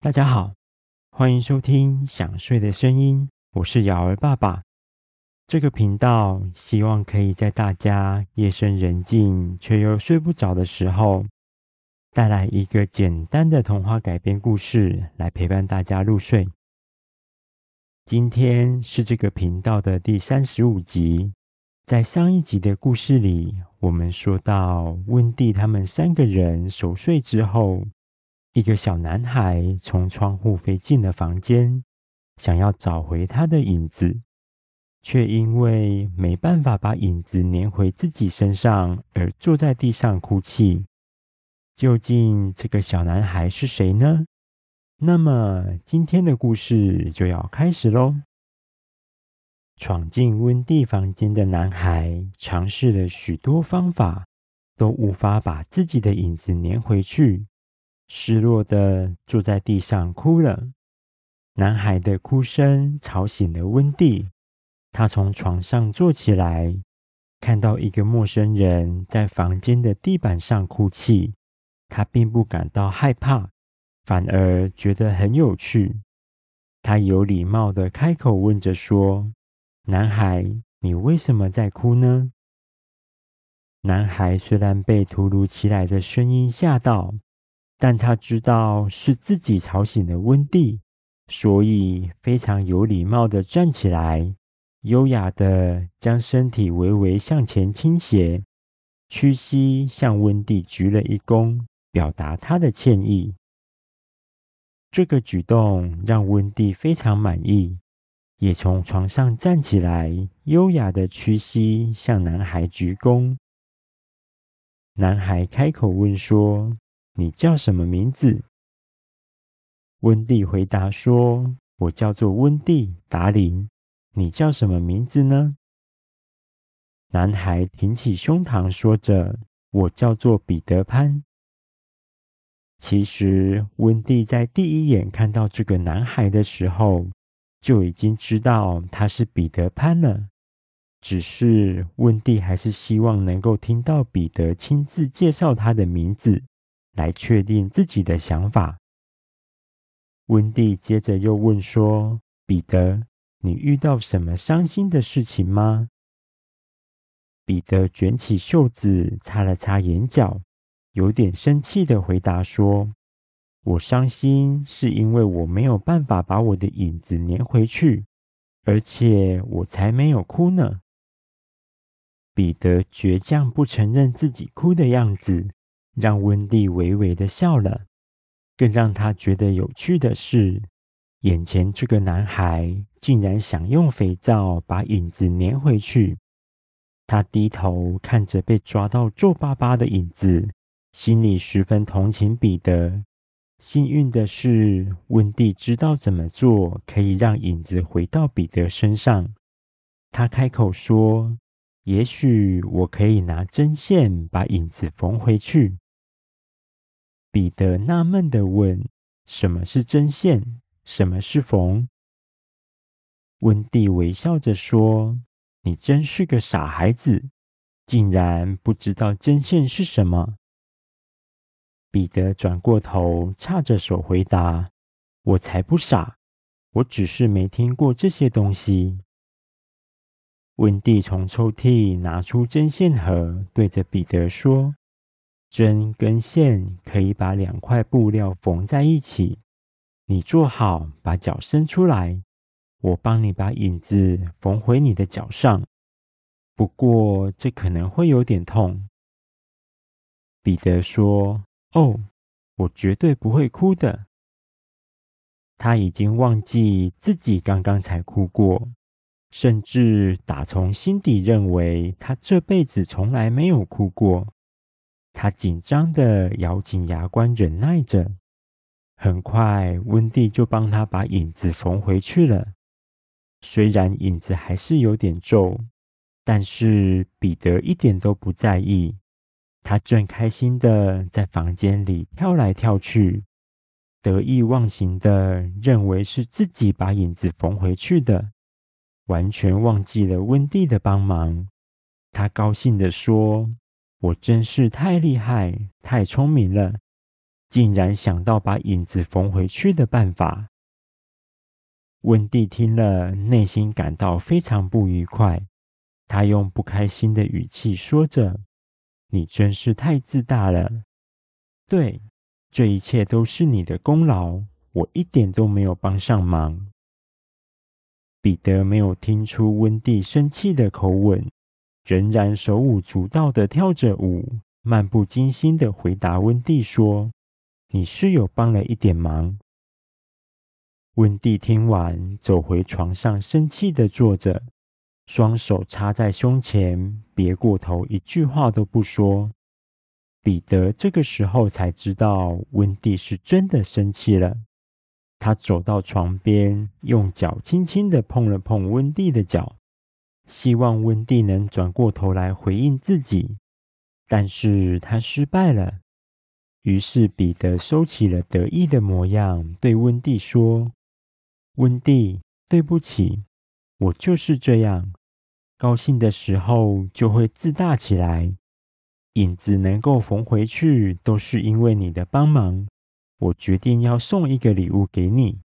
大家好，欢迎收听想睡的声音，我是瑶儿爸爸。这个频道希望可以在大家夜深人静却又睡不着的时候，带来一个简单的童话改编故事，来陪伴大家入睡。今天是这个频道的第三十五集。在上一集的故事里，我们说到温蒂他们三个人熟睡之后。一个小男孩从窗户飞进了房间，想要找回他的影子，却因为没办法把影子粘回自己身上而坐在地上哭泣。究竟这个小男孩是谁呢？那么今天的故事就要开始喽。闯进温蒂房间的男孩尝试了许多方法，都无法把自己的影子粘回去。失落的坐在地上哭了。男孩的哭声吵醒了温蒂，他从床上坐起来，看到一个陌生人在房间的地板上哭泣。他并不感到害怕，反而觉得很有趣。他有礼貌的开口问着说：“男孩，你为什么在哭呢？”男孩虽然被突如其来的声音吓到。但他知道是自己吵醒了温蒂，所以非常有礼貌地站起来，优雅地将身体微微向前倾斜，屈膝向温蒂鞠了一躬，表达他的歉意。这个举动让温蒂非常满意，也从床上站起来，优雅地屈膝向男孩鞠躬。男孩开口问说。你叫什么名字？温蒂回答说：“我叫做温蒂·达林。你叫什么名字呢？”男孩挺起胸膛说着：“我叫做彼得潘。”其实，温蒂在第一眼看到这个男孩的时候，就已经知道他是彼得潘了。只是温蒂还是希望能够听到彼得亲自介绍他的名字。来确定自己的想法。温蒂接着又问说：“彼得，你遇到什么伤心的事情吗？”彼得卷起袖子，擦了擦眼角，有点生气的回答说：“我伤心是因为我没有办法把我的影子粘回去，而且我才没有哭呢。”彼得倔强不承认自己哭的样子。让温蒂微微的笑了，更让他觉得有趣的是，眼前这个男孩竟然想用肥皂把影子粘回去。他低头看着被抓到皱巴巴的影子，心里十分同情彼得。幸运的是，温蒂知道怎么做可以让影子回到彼得身上。他开口说：“也许我可以拿针线把影子缝回去。”彼得纳闷地问：“什么是针线？什么是缝？”温蒂微笑着说：“你真是个傻孩子，竟然不知道针线是什么。”彼得转过头，叉着手回答：“我才不傻，我只是没听过这些东西。”温蒂从抽屉拿出针线盒，对着彼得说。针跟线可以把两块布料缝在一起。你坐好，把脚伸出来，我帮你把影子缝回你的脚上。不过这可能会有点痛。彼得说：“哦，我绝对不会哭的。”他已经忘记自己刚刚才哭过，甚至打从心底认为他这辈子从来没有哭过。他紧张地咬紧牙关，忍耐着。很快，温蒂就帮他把影子缝回去了。虽然影子还是有点皱，但是彼得一点都不在意。他正开心的在房间里跳来跳去，得意忘形地认为是自己把影子缝回去的，完全忘记了温蒂的帮忙。他高兴地说。我真是太厉害、太聪明了！竟然想到把影子缝回去的办法。温蒂听了，内心感到非常不愉快。他用不开心的语气说着：“你真是太自大了。对，这一切都是你的功劳，我一点都没有帮上忙。”彼得没有听出温蒂生气的口吻，仍然手舞足蹈地跳着舞，漫不经心地回答温蒂说：“你是有帮了一点忙。”温蒂听完，走回床上，生气地坐着，双手插在胸前，别过头，一句话都不说。彼得这个时候才知道，温蒂是真的生气了。他走到床边，用脚轻轻地碰了碰温蒂的脚，希望温蒂能转过头来回应自己，但是他失败了。于是彼得收起了得意的模样，对温蒂说。温蒂，对不起，我就是这样，高兴的时候就会自大起来。影子能够缝回去，都是因为你的帮忙。我决定要送一个礼物给你。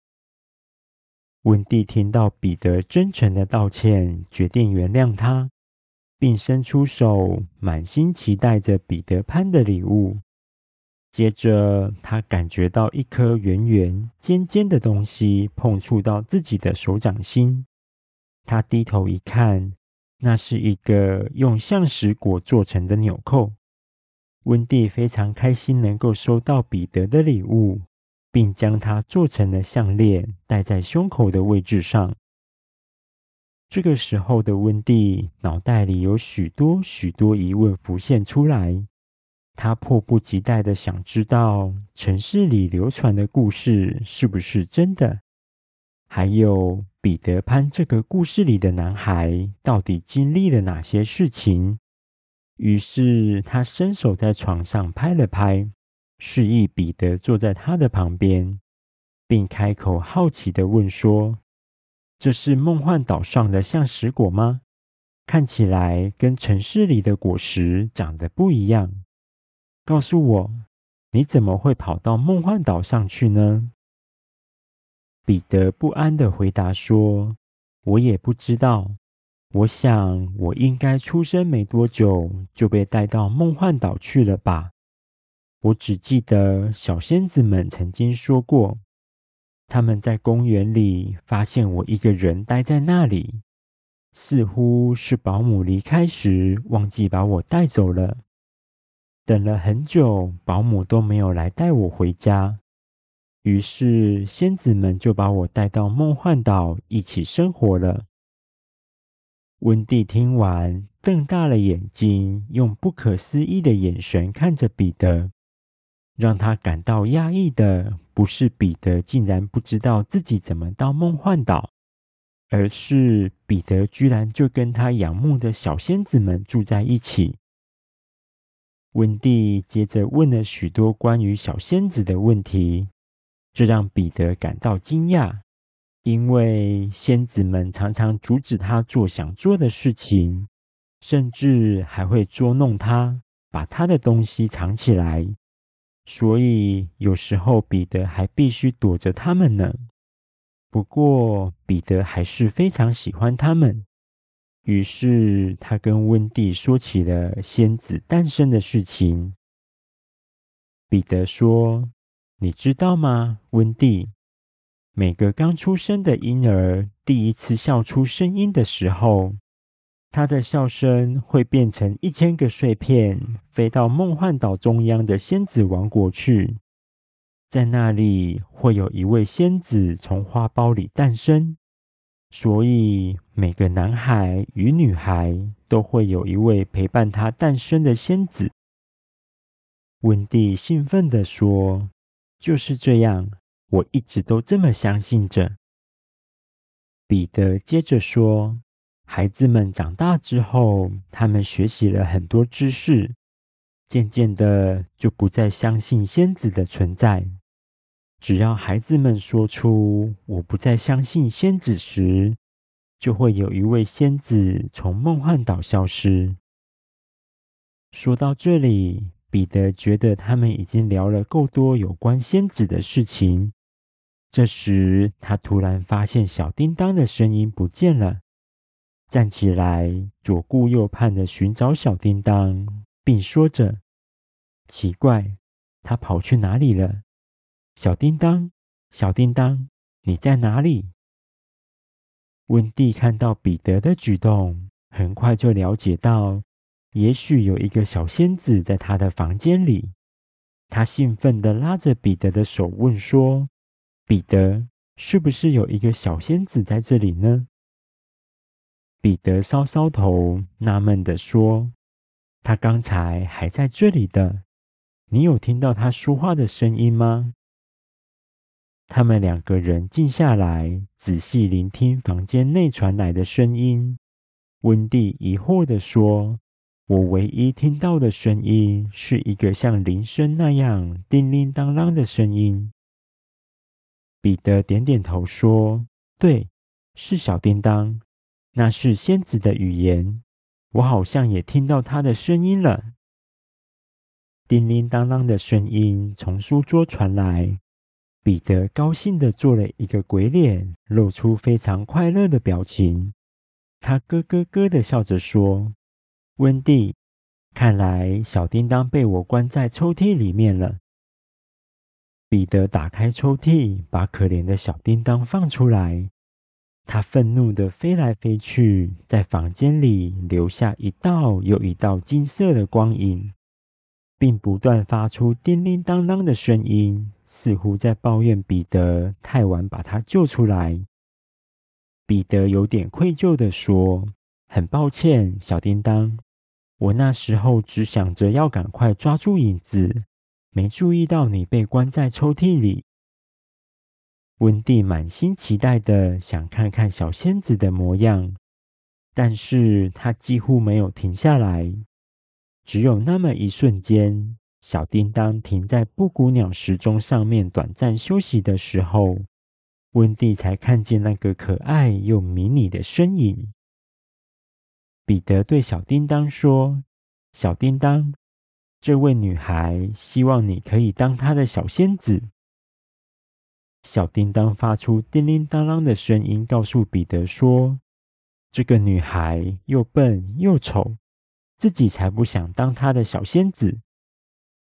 温蒂听到彼得真诚的道歉，决定原谅他，并伸出手，满心期待着彼得潘的礼物。接着，他感觉到一颗圆圆尖尖的东西碰触到自己的手掌心。他低头一看，那是一个用橡石果做成的纽扣。温蒂非常开心能够收到彼得的礼物，并将它做成了项链，戴在胸口的位置上。这个时候的温蒂脑袋里有许多许多疑问浮现出来。他迫不及待的想知道城市里流传的故事是不是真的，还有彼得潘这个故事里的男孩到底经历了哪些事情。于是他伸手在床上拍了拍，示意彼得坐在他的旁边，并开口好奇的问说：“这是梦幻岛上的橡实果吗？看起来跟城市里的果实长得不一样。”告诉我，你怎么会跑到梦幻岛上去呢？彼得不安地回答说：“我也不知道。我想，我应该出生没多久就被带到梦幻岛去了吧。我只记得小仙子们曾经说过，他们在公园里发现我一个人待在那里，似乎是保姆离开时忘记把我带走了。”等了很久，保姆都没有来带我回家。于是仙子们就把我带到梦幻岛一起生活了。温蒂听完，瞪大了眼睛，用不可思议的眼神看着彼得。让他感到压抑的，不是彼得竟然不知道自己怎么到梦幻岛，而是彼得居然就跟他仰慕的小仙子们住在一起。温蒂接着问了许多关于小仙子的问题，这让彼得感到惊讶，因为仙子们常常阻止他做想做的事情，甚至还会捉弄他，把他的东西藏起来，所以有时候彼得还必须躲着他们呢。不过，彼得还是非常喜欢他们。于是，他跟温蒂说起了仙子诞生的事情。彼得说：“你知道吗，温蒂？每个刚出生的婴儿第一次笑出声音的时候，他的笑声会变成一千个碎片，飞到梦幻岛中央的仙子王国去。在那里，会有一位仙子从花苞里诞生。”所以，每个男孩与女孩都会有一位陪伴他诞生的仙子。温蒂兴奋地说：“就是这样，我一直都这么相信着。”彼得接着说：“孩子们长大之后，他们学习了很多知识，渐渐的就不再相信仙子的存在。”只要孩子们说出“我不再相信仙子”时，就会有一位仙子从梦幻岛消失。说到这里，彼得觉得他们已经聊了够多有关仙子的事情。这时，他突然发现小叮当的声音不见了，站起来，左顾右盼的寻找小叮当，并说着：“奇怪，他跑去哪里了？小叮当，小叮当，你在哪里？”温蒂看到彼得的举动，很快就了解到。也许有一个小仙子在他的房间里，他兴奋地拉着彼得的手问说：“彼得，是不是有一个小仙子在这里呢？”彼得搔搔头，纳闷的说：“他刚才还在这里的，你有听到他说话的声音吗？”他们两个人静下来，仔细聆听房间内传来的声音。温蒂疑惑的说。我唯一听到的声音是一个像铃声那样叮铃当啷的声音。彼得点点头说：“对，是小叮当，那是仙子的语言。我好像也听到她的声音了。”叮铃当啷的声音从书桌传来，彼得高兴地做了一个鬼脸，露出非常快乐的表情。他咯咯咯地笑着说。温蒂，看来小叮当被我关在抽屉里面了。彼得打开抽屉，把可怜的小叮当放出来。他愤怒地飞来飞去，在房间里留下一道又一道金色的光影，并不断发出叮叮当当的声音，似乎在抱怨彼得太晚把他救出来。彼得有点愧疚地说：“很抱歉，小叮当。”我那时候只想着要赶快抓住影子，没注意到你被关在抽屉里。温蒂满心期待的想看看小仙子的模样，但是她几乎没有停下来。只有那么一瞬间，小叮当停在布谷鸟时钟上面短暂休息的时候，温蒂才看见那个可爱又迷你的身影。彼得对小叮当说：“小叮当，这位女孩希望你可以当她的小仙子。”小叮当发出叮铃当啷的声音，告诉彼得说：“这个女孩又笨又丑，自己才不想当她的小仙子，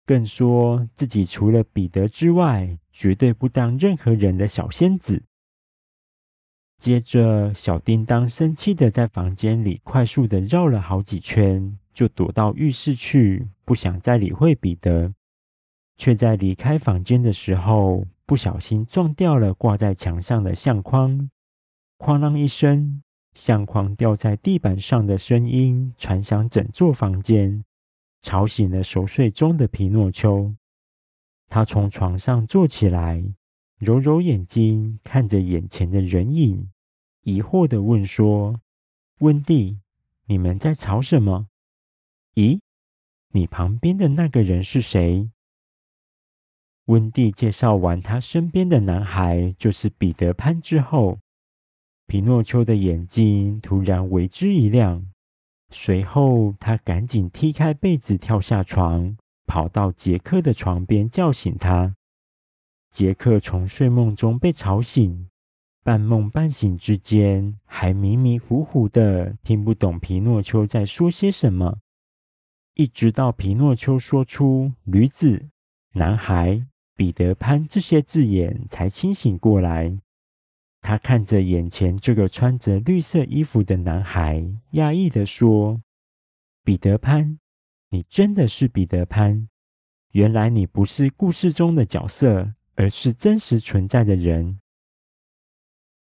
更说自己除了彼得之外，绝对不当任何人的小仙子。”接着，小叮当生气的在房间里快速的绕了好几圈，就躲到浴室去，不想再理会彼得。却在离开房间的时候，不小心撞掉了挂在墙上的相框，哐啷一声，相框掉在地板上的声音传响整座房间，吵醒了熟睡中的皮诺丘。他从床上坐起来。揉揉眼睛，看着眼前的人影，疑惑地问说：“温蒂，你们在吵什么？咦，你旁边的那个人是谁？”温蒂介绍完他身边的男孩就是彼得潘之后，皮诺丘的眼睛突然为之一亮，随后他赶紧踢开被子，跳下床，跑到杰克的床边叫醒他。杰克从睡梦中被吵醒，半梦半醒之间，还迷迷糊糊的听不懂皮诺丘在说些什么。一直到皮诺丘说出“驴子”“男孩”“彼得潘”这些字眼，才清醒过来。他看着眼前这个穿着绿色衣服的男孩，讶异地说：“彼得潘，你真的是彼得潘？原来你不是故事中的角色。”而是真实存在的人。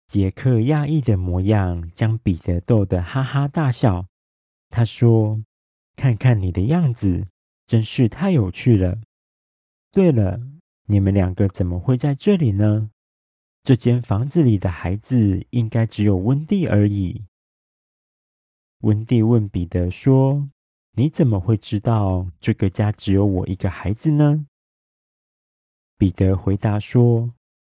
杰克讶异的模样将彼得逗得哈哈大笑。他说：“看看你的样子，真是太有趣了。对了，你们两个怎么会在这里呢？这间房子里的孩子应该只有温蒂而已。”温蒂问彼得说：“你怎么会知道这个家只有我一个孩子呢？”彼得回答说：“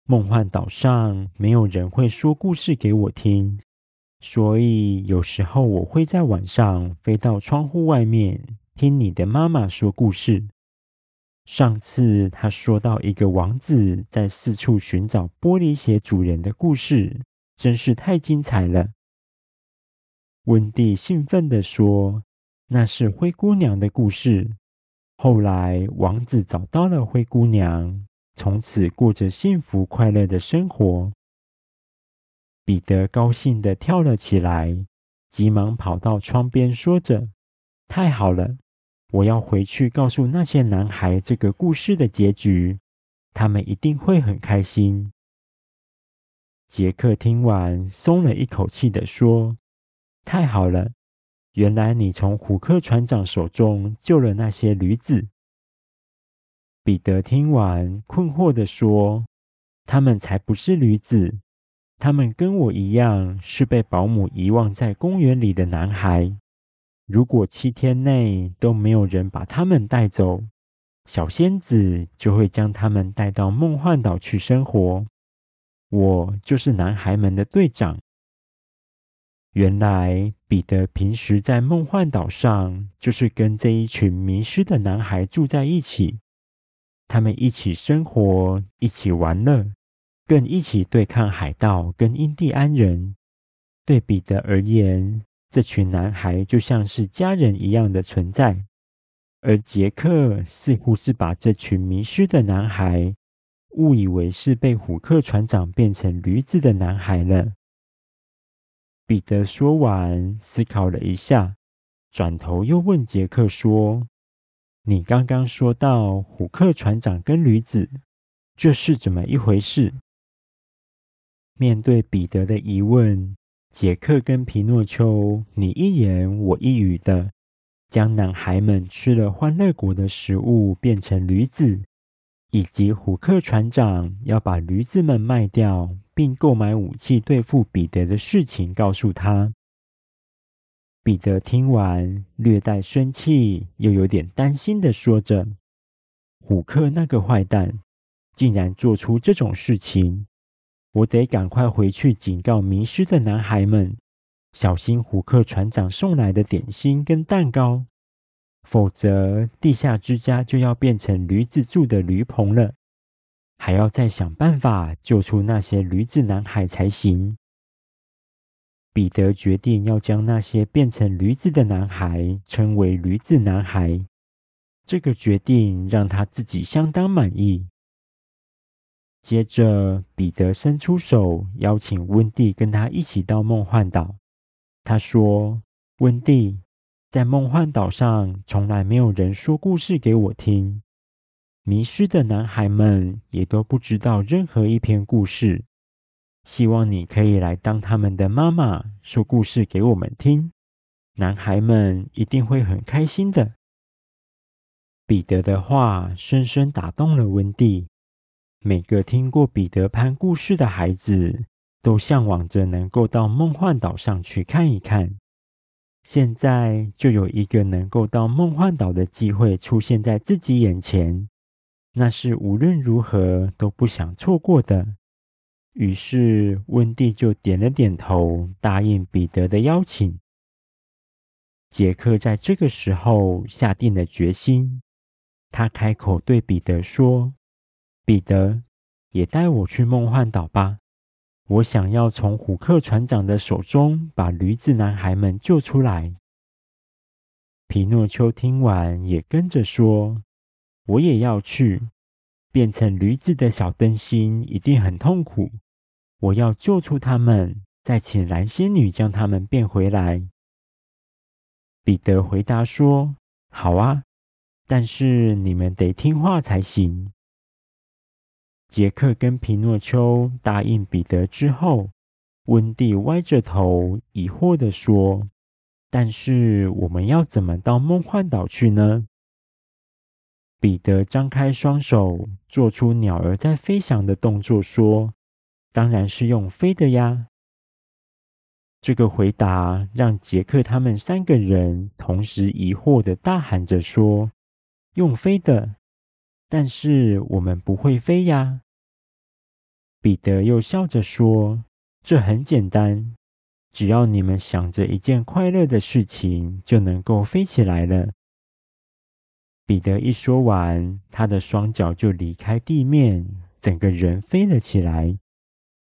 梦幻岛上没有人会说故事给我听，所以有时候我会在晚上飞到窗户外面听你的妈妈说故事。上次他说到一个王子在四处寻找玻璃鞋主人的故事，真是太精彩了。温蒂兴奋地说：“那是灰姑娘的故事。后来王子找到了灰姑娘，从此过着幸福快乐的生活。”彼得高兴地跳了起来，急忙跑到窗边，说着：“太好了！我要回去告诉那些男孩这个故事的结局，他们一定会很开心。”杰克听完，松了一口气地说：“太好了！原来你从虎克船长手中救了那些驴子。”彼得听完，困惑地说：“他们才不是驴子。”他们跟我一样是被保姆遗忘在公园里的男孩。如果七天内都没有人把他们带走，小仙子就会将他们带到梦幻岛去生活。我就是男孩们的队长。原来彼得平时在梦幻岛上就是跟这一群迷失的男孩住在一起，他们一起生活，一起玩乐。更一起对抗海盗跟印第安人。对彼得而言，这群男孩就像是家人一样的存在。而杰克似乎是把这群迷失的男孩误以为是被虎克船长变成驴子的男孩了。彼得说完，思考了一下，转头又问杰克说：“你刚刚说到虎克船长跟驴子，这是怎么一回事？”面对彼得的疑问，杰克跟皮诺丘你一言我一语的，将男孩们吃了欢乐谷的食物变成驴子，以及虎克船长要把驴子们卖掉，并购买武器对付彼得的事情告诉他。彼得听完，略带生气，又有点担心的说着：“虎克那个坏蛋，竟然做出这种事情。”我得赶快回去警告迷失的男孩们，小心虎克船长送来的点心跟蛋糕，否则地下之家就要变成驴子住的驴棚了，还要再想办法救出那些驴子男孩才行。彼得决定要将那些变成驴子的男孩称为驴子男孩，这个决定让他自己相当满意。接着，彼得伸出手，邀请温蒂跟他一起到梦幻岛。他说：“温蒂，在梦幻岛上，从来没有人说故事给我听，迷失的男孩们也都不知道任何一篇故事。希望你可以来当他们的妈妈，说故事给我们听。男孩们一定会很开心的。”彼得的话深深打动了温蒂。每个听过彼得潘故事的孩子，都向往着能够到梦幻岛上去看一看。现在就有一个能够到梦幻岛的机会出现在自己眼前，那是无论如何都不想错过的。于是温蒂就点了点头，答应彼得的邀请。杰克在这个时候下定了决心，他开口对彼得说。彼得，也带我去梦幻岛吧！我想要从虎克船长的手中把驴子男孩们救出来。皮诺丘听完也跟着说：“我也要去。变成驴子的小灯芯一定很痛苦，我要救出他们，再请蓝仙女将他们变回来。”彼得回答说：“好啊，但是你们得听话才行。”杰克跟皮诺丘答应彼得之后，温蒂歪着头，疑惑地说：“但是我们要怎么到梦幻岛去呢？”彼得张开双手，做出鸟儿在飞翔的动作，说：“当然是用飞的呀！”这个回答让杰克他们三个人同时疑惑地大喊着说：“用飞的？但是我们不会飞呀！”彼得又笑着说：“这很简单，只要你们想着一件快乐的事情，就能够飞起来了。”彼得一说完，他的双脚就离开地面，整个人飞了起来，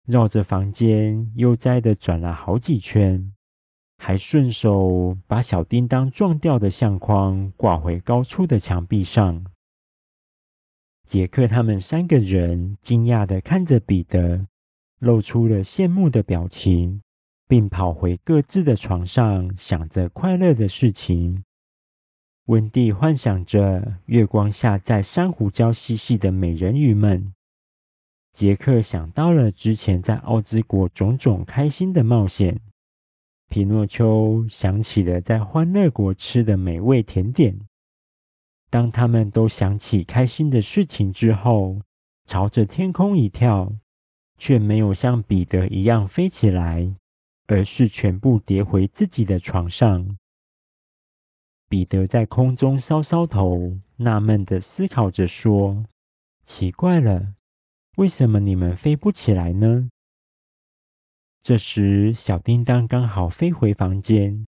绕着房间悠哉地转了好几圈，还顺手把小叮当撞掉的相框挂回高处的墙壁上。杰克他们三个人惊讶地看着彼得，露出了羡慕的表情，并跑回各自的床上，想着快乐的事情。温蒂幻想着月光下在珊瑚礁嬉戏的美人鱼们。杰克想到了之前在奥兹国种种开心的冒险。皮诺丘想起了在欢乐国吃的美味甜点。当他们都想起开心的事情之后，朝着天空一跳，却没有像彼得一样飞起来，而是全部跌回自己的床上。彼得在空中搔搔头，纳闷地思考着说：“奇怪了，为什么你们飞不起来呢？”这时，小叮当刚好飞回房间，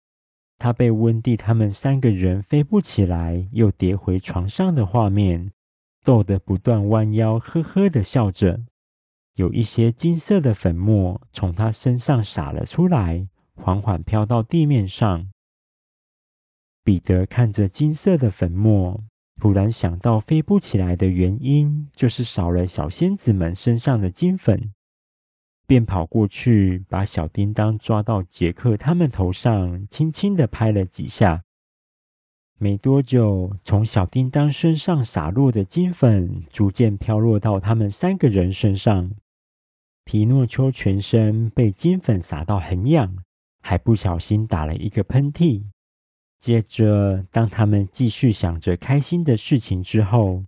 他被温蒂他们三个人飞不起来又跌回床上的画面逗得不断弯腰，呵呵地笑着。有一些金色的粉末从他身上洒了出来，缓缓飘到地面上。彼得看着金色的粉末，突然想到飞不起来的原因，就是少了小仙子们身上的金粉，便跑过去把小叮当抓到杰克他们头上，轻轻地拍了几下。没多久，从小叮当身上洒落的金粉逐渐飘落到他们三个人身上。皮诺丘全身被金粉洒到很痒，还不小心打了一个喷嚏。接着，当他们继续想着开心的事情之后，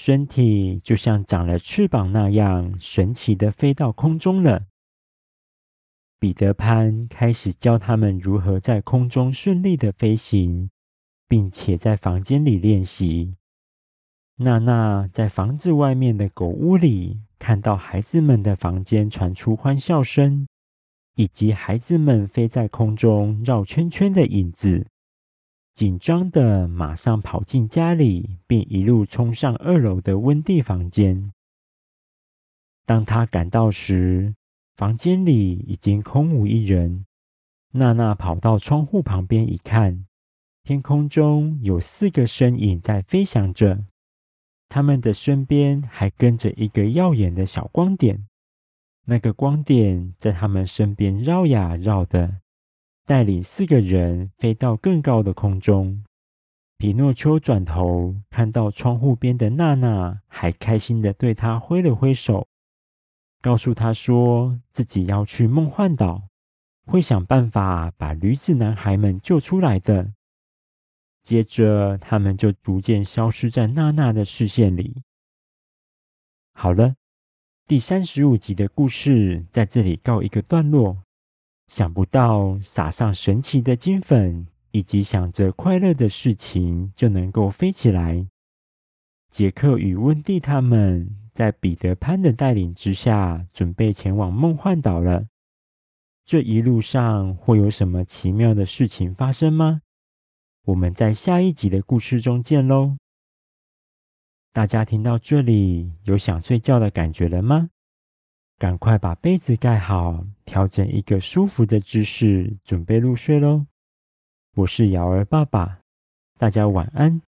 身体就像长了翅膀那样神奇地飞到空中了。彼得潘开始教他们如何在空中顺利地飞行，并且在房间里练习。娜娜在房子外面的狗屋里看到孩子们的房间传出欢笑声，以及孩子们飞在空中绕圈圈的影子。紧张的马上跑进家里，并一路冲上二楼的温蒂房间。当他赶到时，房间里已经空无一人。娜娜跑到窗户旁边一看，天空中有四个身影在飞翔着，他们的身边还跟着一个耀眼的小光点。那个光点在他们身边绕呀绕的。带领四个人飞到更高的空中。皮诺丘转头看到窗户边的娜娜，还开心地对他挥了挥手，告诉他说自己要去梦幻岛，会想办法把驴子男孩们救出来的。接着，他们就逐渐消失在娜娜的视线里。好了，第三十五集的故事在这里告一个段落。想不到撒上神奇的金粉，以及想着快乐的事情，就能够飞起来。杰克与温蒂他们在彼得潘的带领之下，准备前往梦幻岛了。这一路上会有什么奇妙的事情发生吗？我们在下一集的故事中见喽！大家听到这里，有想睡觉的感觉了吗？赶快把被子盖好，调整一个舒服的姿势，准备入睡喽。我是瑶儿爸爸，大家晚安。